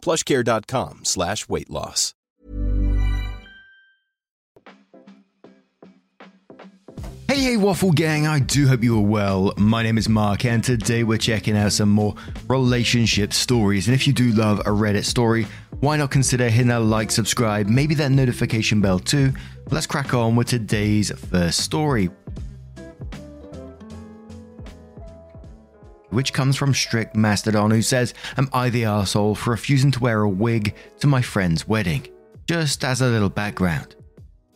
plushcare.com slash weight loss. Hey, hey, Waffle Gang, I do hope you are well. My name is Mark, and today we're checking out some more relationship stories. And if you do love a Reddit story, why not consider hitting that like, subscribe, maybe that notification bell too? Let's crack on with today's first story. Which comes from Strict Mastodon, who says, Am I the arsehole for refusing to wear a wig to my friend's wedding? Just as a little background.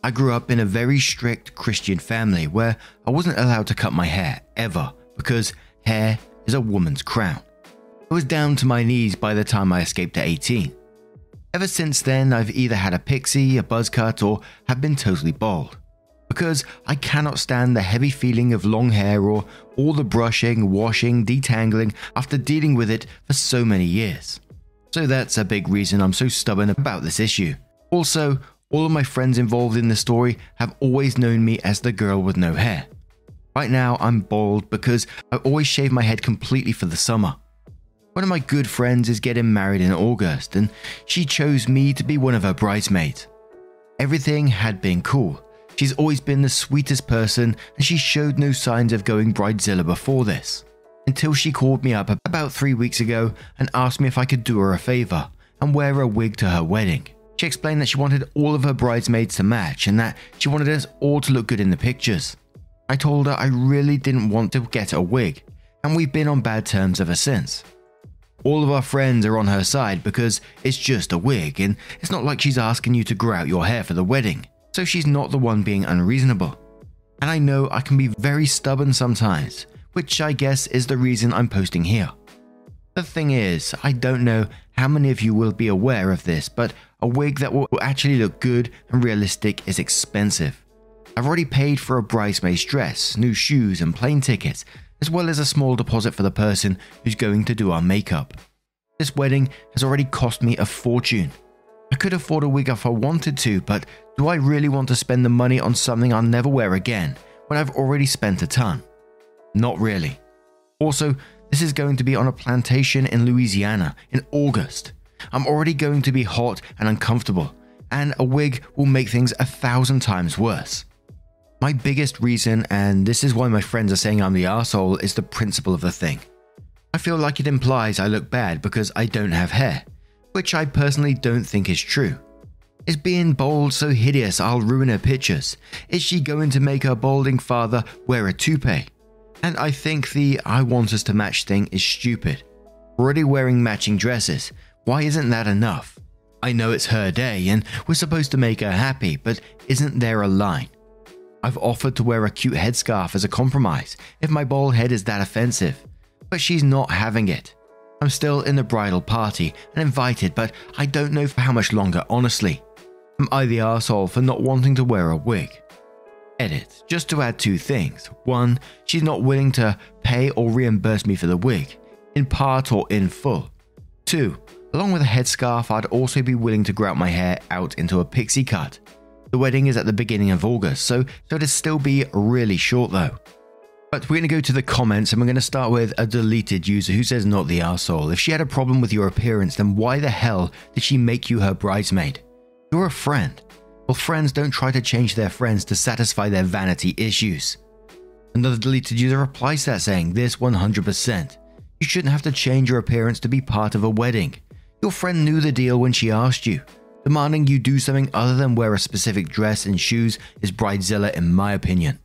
I grew up in a very strict Christian family where I wasn't allowed to cut my hair ever because hair is a woman's crown. I was down to my knees by the time I escaped at 18. Ever since then, I've either had a pixie, a buzz cut, or have been totally bald. Because I cannot stand the heavy feeling of long hair or all the brushing, washing, detangling after dealing with it for so many years. So that's a big reason I'm so stubborn about this issue. Also, all of my friends involved in the story have always known me as the girl with no hair. Right now, I'm bald because I always shave my head completely for the summer. One of my good friends is getting married in August, and she chose me to be one of her bridesmaids. Everything had been cool. She's always been the sweetest person, and she showed no signs of going bridezilla before this. Until she called me up about three weeks ago and asked me if I could do her a favor and wear a wig to her wedding. She explained that she wanted all of her bridesmaids to match and that she wanted us all to look good in the pictures. I told her I really didn't want to get a wig, and we've been on bad terms ever since. All of our friends are on her side because it's just a wig, and it's not like she's asking you to grow out your hair for the wedding, so she's not the one being unreasonable. And I know I can be very stubborn sometimes, which I guess is the reason I'm posting here. The thing is, I don't know how many of you will be aware of this, but a wig that will actually look good and realistic is expensive. I've already paid for a bridesmaid's dress, new shoes, and plane tickets, as well as a small deposit for the person who's going to do our makeup. This wedding has already cost me a fortune. I could afford a wig if I wanted to, but do I really want to spend the money on something I'll never wear again when I've already spent a ton? Not really. Also, this is going to be on a plantation in Louisiana in August. I'm already going to be hot and uncomfortable, and a wig will make things a thousand times worse. My biggest reason, and this is why my friends are saying I'm the asshole, is the principle of the thing. I feel like it implies I look bad because I don't have hair, which I personally don't think is true. Is being bald so hideous I'll ruin her pictures? Is she going to make her balding father wear a toupee? And I think the I want us to match thing is stupid. Already wearing matching dresses, why isn't that enough? I know it's her day and we're supposed to make her happy, but isn't there a line? I've offered to wear a cute headscarf as a compromise if my bald head is that offensive, but she's not having it. I'm still in the bridal party and invited, but I don't know for how much longer, honestly. Am I the asshole for not wanting to wear a wig? Edit, just to add two things. One, she's not willing to pay or reimburse me for the wig, in part or in full. Two, Along with a headscarf, I'd also be willing to grow out my hair out into a pixie cut. The wedding is at the beginning of August, so, so it'd still be really short though. But we're going to go to the comments and we're going to start with a deleted user who says not the arsehole. If she had a problem with your appearance, then why the hell did she make you her bridesmaid? You're a friend. Well, friends don't try to change their friends to satisfy their vanity issues. Another deleted user replies to that saying this 100%. You shouldn't have to change your appearance to be part of a wedding. Your friend knew the deal when she asked you. Demanding you do something other than wear a specific dress and shoes is bridezilla, in my opinion.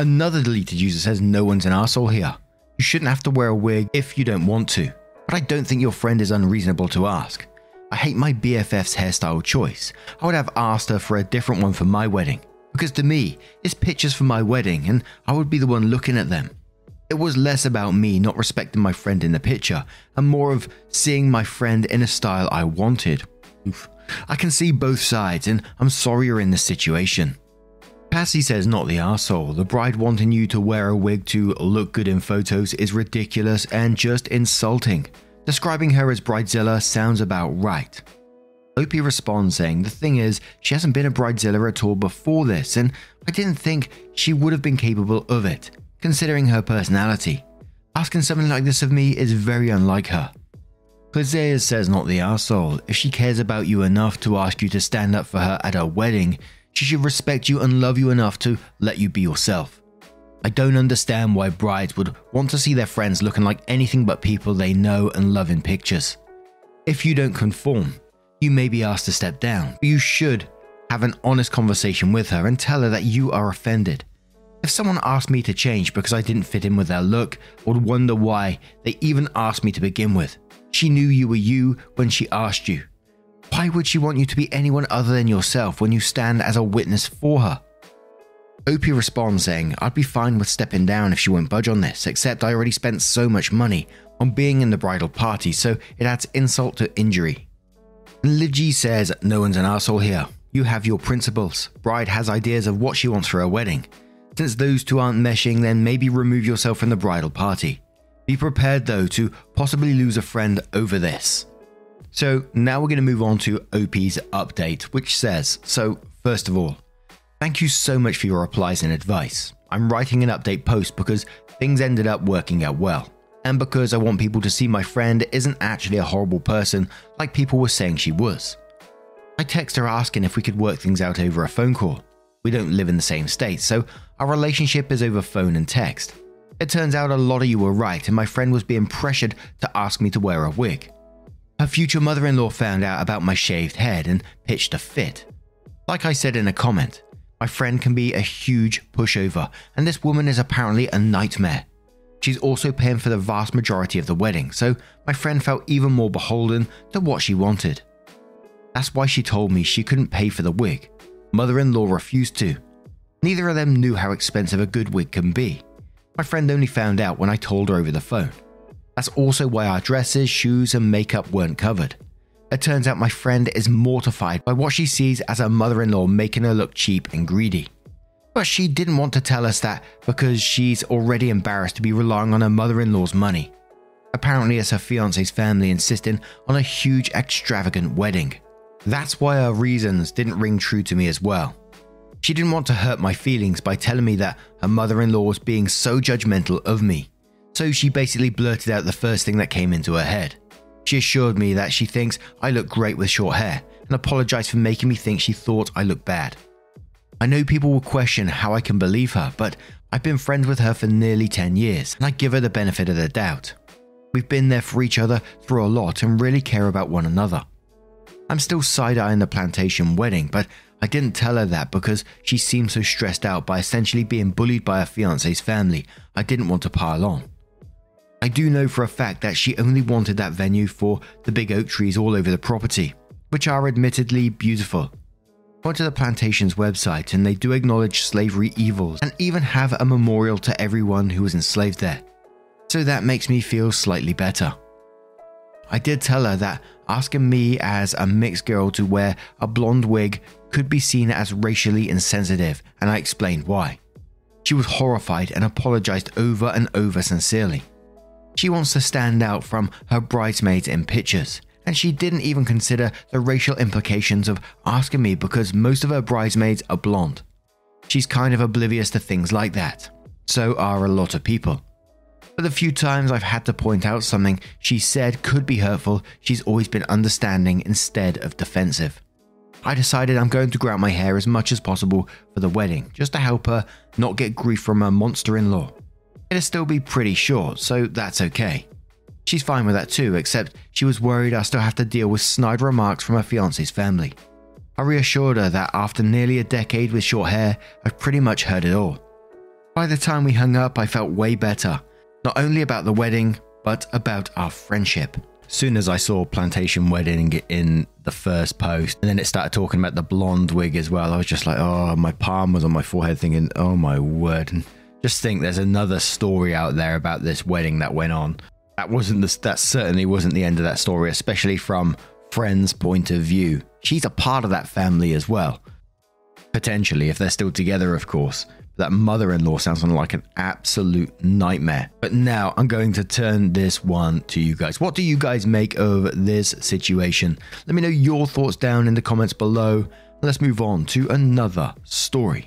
Another deleted user says no one's an asshole here. You shouldn't have to wear a wig if you don't want to, but I don't think your friend is unreasonable to ask. I hate my BFF's hairstyle choice. I would have asked her for a different one for my wedding, because to me, it's pictures for my wedding and I would be the one looking at them. It was less about me not respecting my friend in the picture and more of seeing my friend in a style I wanted. Oof. I can see both sides, and I'm sorry you're in this situation. Passy says not the arsehole. The bride wanting you to wear a wig to look good in photos is ridiculous and just insulting. Describing her as bridezilla sounds about right. Opie responds saying the thing is, she hasn't been a bridezilla at all before this, and I didn't think she would have been capable of it, considering her personality. Asking something like this of me is very unlike her. Hosea says not the arsehole. If she cares about you enough to ask you to stand up for her at her wedding, she should respect you and love you enough to let you be yourself. I don't understand why brides would want to see their friends looking like anything but people they know and love in pictures. If you don't conform, you may be asked to step down, but you should have an honest conversation with her and tell her that you are offended. If someone asked me to change because I didn't fit in with their look, I would wonder why they even asked me to begin with. She knew you were you when she asked you. Why would she want you to be anyone other than yourself when you stand as a witness for her? Opie responds saying, I'd be fine with stepping down if she won't budge on this, except I already spent so much money on being in the bridal party, so it adds insult to injury. And says, No one's an asshole here. You have your principles. Bride has ideas of what she wants for her wedding. Since those two aren't meshing, then maybe remove yourself from the bridal party. Be prepared though to possibly lose a friend over this. So now we're going to move on to OP's update, which says So, first of all, thank you so much for your replies and advice. I'm writing an update post because things ended up working out well, and because I want people to see my friend isn't actually a horrible person like people were saying she was. I text her asking if we could work things out over a phone call. We don't live in the same state, so our relationship is over phone and text. It turns out a lot of you were right, and my friend was being pressured to ask me to wear a wig. Her future mother in law found out about my shaved head and pitched a fit. Like I said in a comment, my friend can be a huge pushover, and this woman is apparently a nightmare. She's also paying for the vast majority of the wedding, so my friend felt even more beholden to what she wanted. That's why she told me she couldn't pay for the wig. Mother in law refused to. Neither of them knew how expensive a good wig can be. My friend only found out when I told her over the phone. That's also why our dresses, shoes, and makeup weren't covered. It turns out my friend is mortified by what she sees as her mother in law making her look cheap and greedy. But she didn't want to tell us that because she's already embarrassed to be relying on her mother in law's money. Apparently, it's her fiance's family insisting on a huge, extravagant wedding. That's why her reasons didn't ring true to me as well. She didn't want to hurt my feelings by telling me that her mother in law was being so judgmental of me. So she basically blurted out the first thing that came into her head. She assured me that she thinks I look great with short hair and apologized for making me think she thought I looked bad. I know people will question how I can believe her, but I've been friends with her for nearly 10 years and I give her the benefit of the doubt. We've been there for each other through a lot and really care about one another. I'm still side eyeing the plantation wedding, but I didn't tell her that because she seemed so stressed out by essentially being bullied by her fiance's family. I didn't want to pile on. I do know for a fact that she only wanted that venue for the big oak trees all over the property, which are admittedly beautiful. Went to the plantation's website and they do acknowledge slavery evils and even have a memorial to everyone who was enslaved there. So that makes me feel slightly better. I did tell her that asking me as a mixed girl to wear a blonde wig could be seen as racially insensitive, and I explained why. She was horrified and apologized over and over sincerely. She wants to stand out from her bridesmaids in pictures, and she didn't even consider the racial implications of asking me because most of her bridesmaids are blonde. She's kind of oblivious to things like that. So are a lot of people. But the few times I've had to point out something she said could be hurtful, she's always been understanding instead of defensive. I decided I'm going to grow out my hair as much as possible for the wedding, just to help her not get grief from her monster in law. It'll still be pretty short, so that's okay. She's fine with that too, except she was worried I'd still have to deal with snide remarks from her fiance's family. I reassured her that after nearly a decade with short hair, I've pretty much heard it all. By the time we hung up, I felt way better not only about the wedding, but about our friendship. Soon as I saw Plantation Wedding in the first post, and then it started talking about the blonde wig as well, I was just like, oh, my palm was on my forehead thinking, oh my word. Just think there's another story out there about this wedding that went on. That wasn't the, that certainly wasn't the end of that story, especially from friend's point of view. She's a part of that family as well. Potentially, if they're still together, of course. That mother in law sounds like an absolute nightmare. But now I'm going to turn this one to you guys. What do you guys make of this situation? Let me know your thoughts down in the comments below. Let's move on to another story.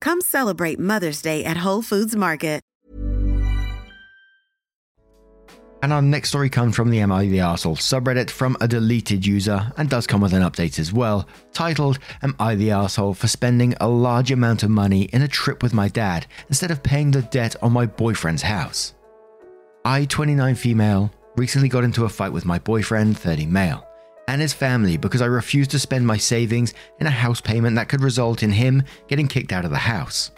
Come celebrate Mother's Day at Whole Foods Market. And our next story comes from the Am I the Arsehole subreddit from a deleted user and does come with an update as well, titled Am I the Arsehole for spending a large amount of money in a trip with my dad instead of paying the debt on my boyfriend's house? I, 29 female, recently got into a fight with my boyfriend, 30 male, and his family because I refused to spend my savings in a house payment that could result in him getting kicked out of the house.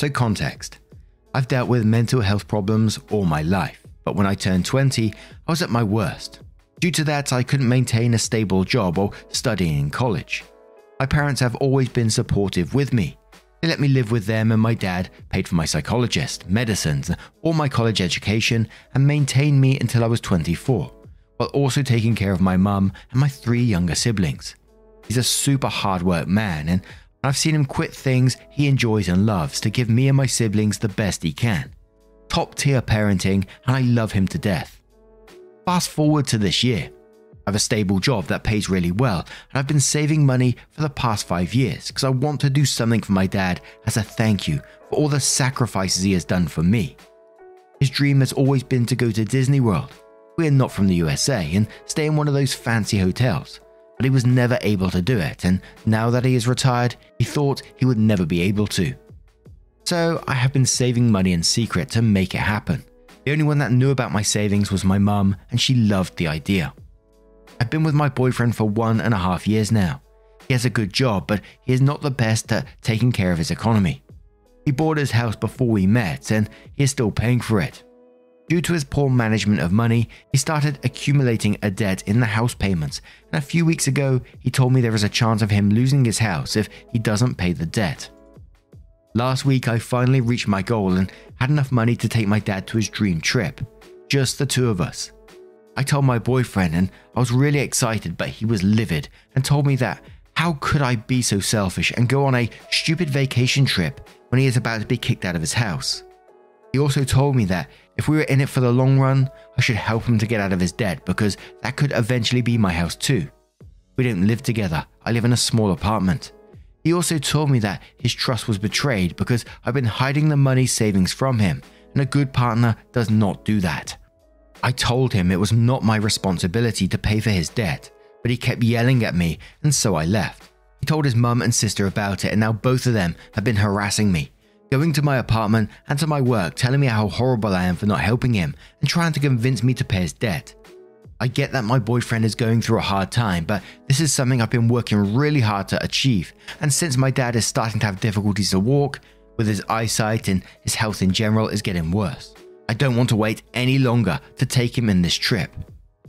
So, context I've dealt with mental health problems all my life but when I turned 20, I was at my worst. Due to that, I couldn't maintain a stable job or studying in college. My parents have always been supportive with me. They let me live with them, and my dad paid for my psychologist, medicines, all my college education, and maintained me until I was 24, while also taking care of my mum and my three younger siblings. He's a super hard work man, and I've seen him quit things he enjoys and loves to give me and my siblings the best he can top tier parenting, and I love him to death. Fast forward to this year. I have a stable job that pays really well, and I've been saving money for the past five years because I want to do something for my dad as a thank you for all the sacrifices he has done for me. His dream has always been to go to Disney World. We are not from the USA and stay in one of those fancy hotels, but he was never able to do it, and now that he is retired, he thought he would never be able to. So I have been saving money in secret to make it happen. The only one that knew about my savings was my mum, and she loved the idea. I've been with my boyfriend for one and a half years now. He has a good job, but he is not the best at taking care of his economy. He bought his house before we met, and he is still paying for it. Due to his poor management of money, he started accumulating a debt in the house payments, and a few weeks ago, he told me there is a chance of him losing his house if he doesn't pay the debt. Last week, I finally reached my goal and had enough money to take my dad to his dream trip. Just the two of us. I told my boyfriend, and I was really excited, but he was livid and told me that how could I be so selfish and go on a stupid vacation trip when he is about to be kicked out of his house? He also told me that if we were in it for the long run, I should help him to get out of his debt because that could eventually be my house too. We don't live together, I live in a small apartment. He also told me that his trust was betrayed because I've been hiding the money savings from him, and a good partner does not do that. I told him it was not my responsibility to pay for his debt, but he kept yelling at me, and so I left. He told his mum and sister about it, and now both of them have been harassing me, going to my apartment and to my work, telling me how horrible I am for not helping him and trying to convince me to pay his debt. I get that my boyfriend is going through a hard time, but this is something I've been working really hard to achieve. And since my dad is starting to have difficulties to walk, with his eyesight and his health in general is getting worse, I don't want to wait any longer to take him in this trip.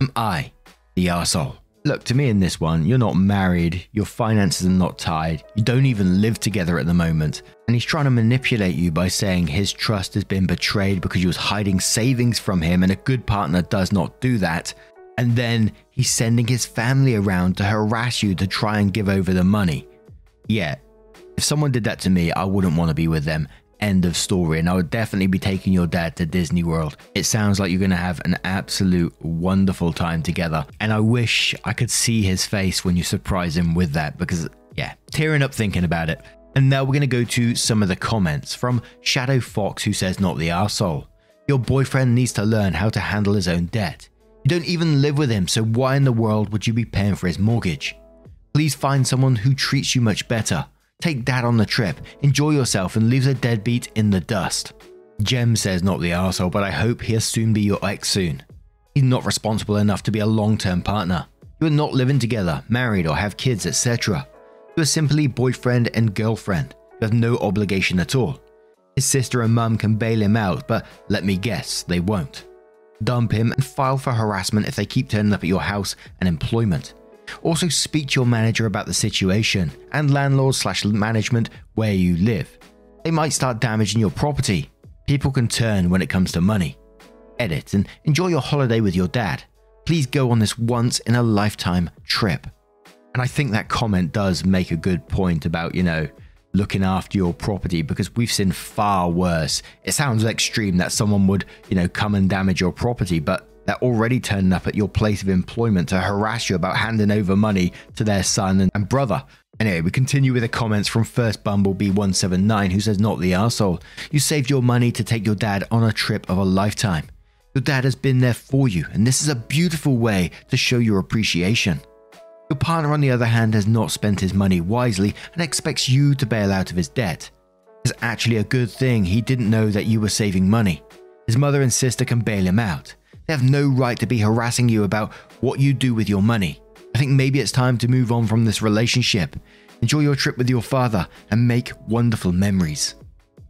Am I the arsehole? Look, to me in this one, you're not married, your finances are not tied, you don't even live together at the moment, and he's trying to manipulate you by saying his trust has been betrayed because you was hiding savings from him and a good partner does not do that. And then he's sending his family around to harass you to try and give over the money. Yeah, if someone did that to me, I wouldn't want to be with them End of story. And I would definitely be taking your dad to Disney World. It sounds like you're going to have an absolute wonderful time together. And I wish I could see his face when you surprise him with that because, yeah, tearing up thinking about it. And now we're going to go to some of the comments from Shadow Fox, who says, Not the arsehole. Your boyfriend needs to learn how to handle his own debt. You don't even live with him, so why in the world would you be paying for his mortgage? Please find someone who treats you much better. Take dad on the trip, enjoy yourself, and leave the deadbeat in the dust. Jem says not the arsehole, but I hope he'll soon be your ex soon. He's not responsible enough to be a long term partner. You are not living together, married, or have kids, etc. You are simply boyfriend and girlfriend. You have no obligation at all. His sister and mum can bail him out, but let me guess, they won't. Dump him and file for harassment if they keep turning up at your house and employment. Also, speak to your manager about the situation and landlord slash management where you live. They might start damaging your property. People can turn when it comes to money. Edit and enjoy your holiday with your dad. Please go on this once in a lifetime trip. And I think that comment does make a good point about, you know, looking after your property because we've seen far worse. It sounds extreme that someone would, you know, come and damage your property, but they're already turning up at your place of employment to harass you about handing over money to their son and brother. Anyway, we continue with the comments from First Bumblebee 179 who says, Not the asshole. You saved your money to take your dad on a trip of a lifetime. Your dad has been there for you, and this is a beautiful way to show your appreciation. Your partner, on the other hand, has not spent his money wisely and expects you to bail out of his debt. It's actually a good thing he didn't know that you were saving money. His mother and sister can bail him out. They have no right to be harassing you about what you do with your money. I think maybe it's time to move on from this relationship. Enjoy your trip with your father and make wonderful memories.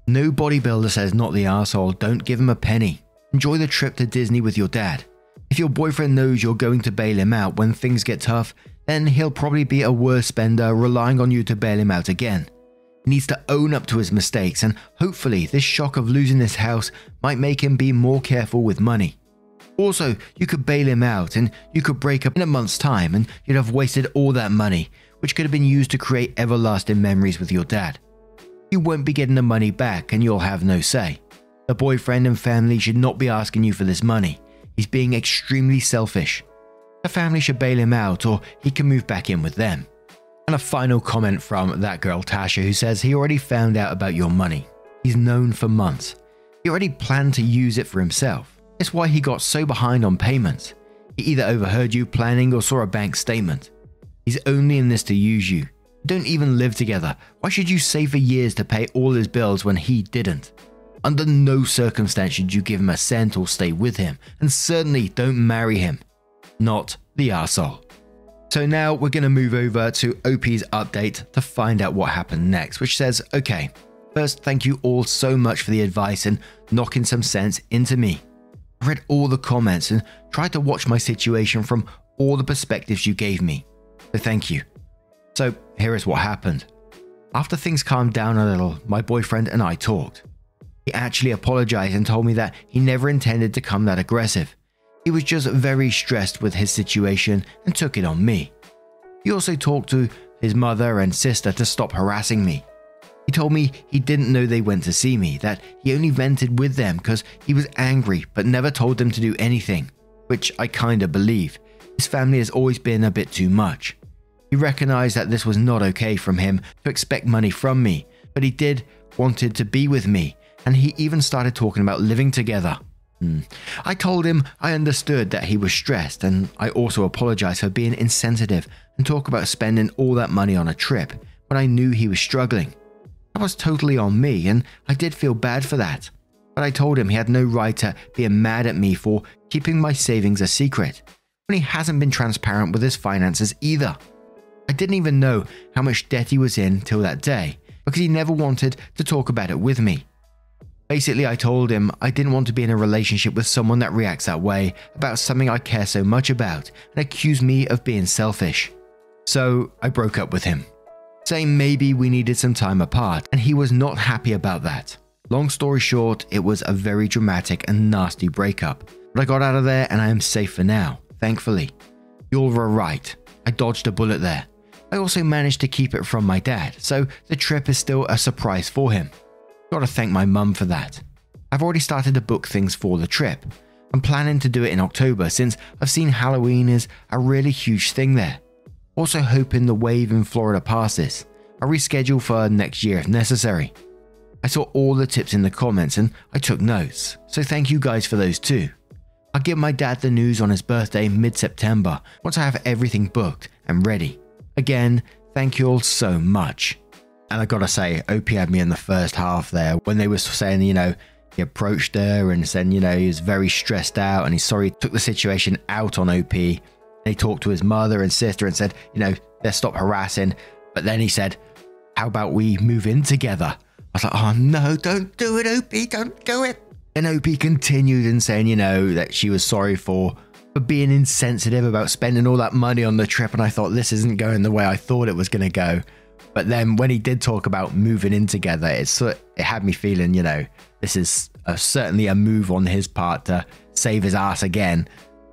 No bodybuilder says not the asshole, don't give him a penny. Enjoy the trip to Disney with your dad. If your boyfriend knows you're going to bail him out when things get tough, then he'll probably be a worse spender relying on you to bail him out again. He needs to own up to his mistakes, and hopefully, this shock of losing his house might make him be more careful with money. Also, you could bail him out and you could break up in a month's time, and you'd have wasted all that money, which could have been used to create everlasting memories with your dad. You won't be getting the money back, and you'll have no say. The boyfriend and family should not be asking you for this money. He's being extremely selfish. The family should bail him out or he can move back in with them. And a final comment from that girl Tasha who says he already found out about your money. He's known for months. He already planned to use it for himself. It's why he got so behind on payments. He either overheard you planning or saw a bank statement. He's only in this to use you. don't even live together. Why should you save for years to pay all his bills when he didn't? Under no circumstance should you give him a cent or stay with him, and certainly don't marry him not the arsehole. So now we're going to move over to OP's update to find out what happened next, which says, okay, first, thank you all so much for the advice and knocking some sense into me. Read all the comments and tried to watch my situation from all the perspectives you gave me. So thank you. So here is what happened. After things calmed down a little, my boyfriend and I talked. He actually apologized and told me that he never intended to come that aggressive. He was just very stressed with his situation and took it on me. He also talked to his mother and sister to stop harassing me. He told me he didn't know they went to see me, that he only vented with them because he was angry but never told them to do anything, which I kinda believe. His family has always been a bit too much. He recognized that this was not okay from him to expect money from me, but he did wanted to be with me, and he even started talking about living together. Hmm. I told him I understood that he was stressed, and I also apologized for being insensitive and talk about spending all that money on a trip when I knew he was struggling. That was totally on me, and I did feel bad for that. But I told him he had no right to being mad at me for keeping my savings a secret when he hasn't been transparent with his finances either. I didn't even know how much debt he was in till that day because he never wanted to talk about it with me. Basically, I told him I didn't want to be in a relationship with someone that reacts that way about something I care so much about and accused me of being selfish. So I broke up with him, saying maybe we needed some time apart, and he was not happy about that. Long story short, it was a very dramatic and nasty breakup, but I got out of there and I am safe for now, thankfully. You're right, I dodged a bullet there. I also managed to keep it from my dad, so the trip is still a surprise for him. Gotta thank my mum for that. I've already started to book things for the trip. I'm planning to do it in October since I've seen Halloween is a really huge thing there. Also, hoping the wave in Florida passes. I'll reschedule for next year if necessary. I saw all the tips in the comments and I took notes, so thank you guys for those too. I'll give my dad the news on his birthday mid September once I have everything booked and ready. Again, thank you all so much. And I gotta say, OP had me in the first half there when they were saying, you know, he approached her and said, you know, he was very stressed out and he's sorry he took the situation out on OP. He talked to his mother and sister and said, you know, let's stop harassing. But then he said, how about we move in together? I was like, oh no, don't do it, OP, don't do it. And OP continued in saying, you know, that she was sorry for for being insensitive about spending all that money on the trip. And I thought this isn't going the way I thought it was going to go. But then when he did talk about moving in together, it's it had me feeling, you know, this is a, certainly a move on his part to save his ass again.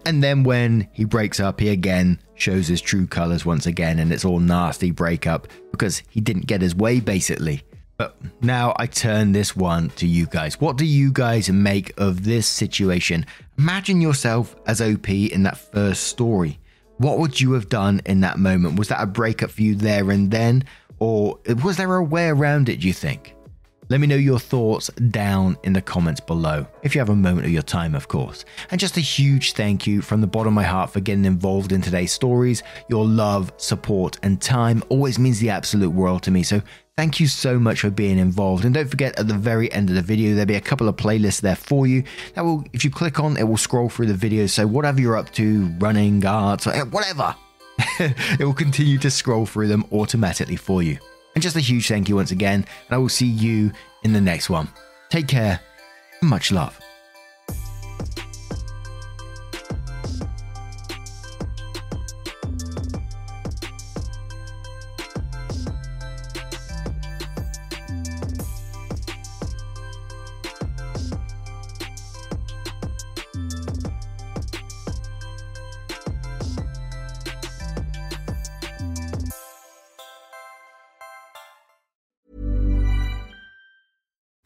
And then when he breaks up, he again shows his true colors once again, and it's all nasty breakup because he didn't get his way basically. But now I turn this one to you guys. What do you guys make of this situation? Imagine yourself as OP in that first story. What would you have done in that moment? Was that a breakup for you there and then? Or was there a way around it, do you think? Let me know your thoughts down in the comments below, if you have a moment of your time, of course. And just a huge thank you from the bottom of my heart for getting involved in today's stories. Your love, support, and time always means the absolute world to me. So Thank you so much for being involved. And don't forget at the very end of the video, there'll be a couple of playlists there for you. That will, if you click on, it will scroll through the videos. So whatever you're up to, running, arts, whatever, it will continue to scroll through them automatically for you. And just a huge thank you once again. And I will see you in the next one. Take care. Much love.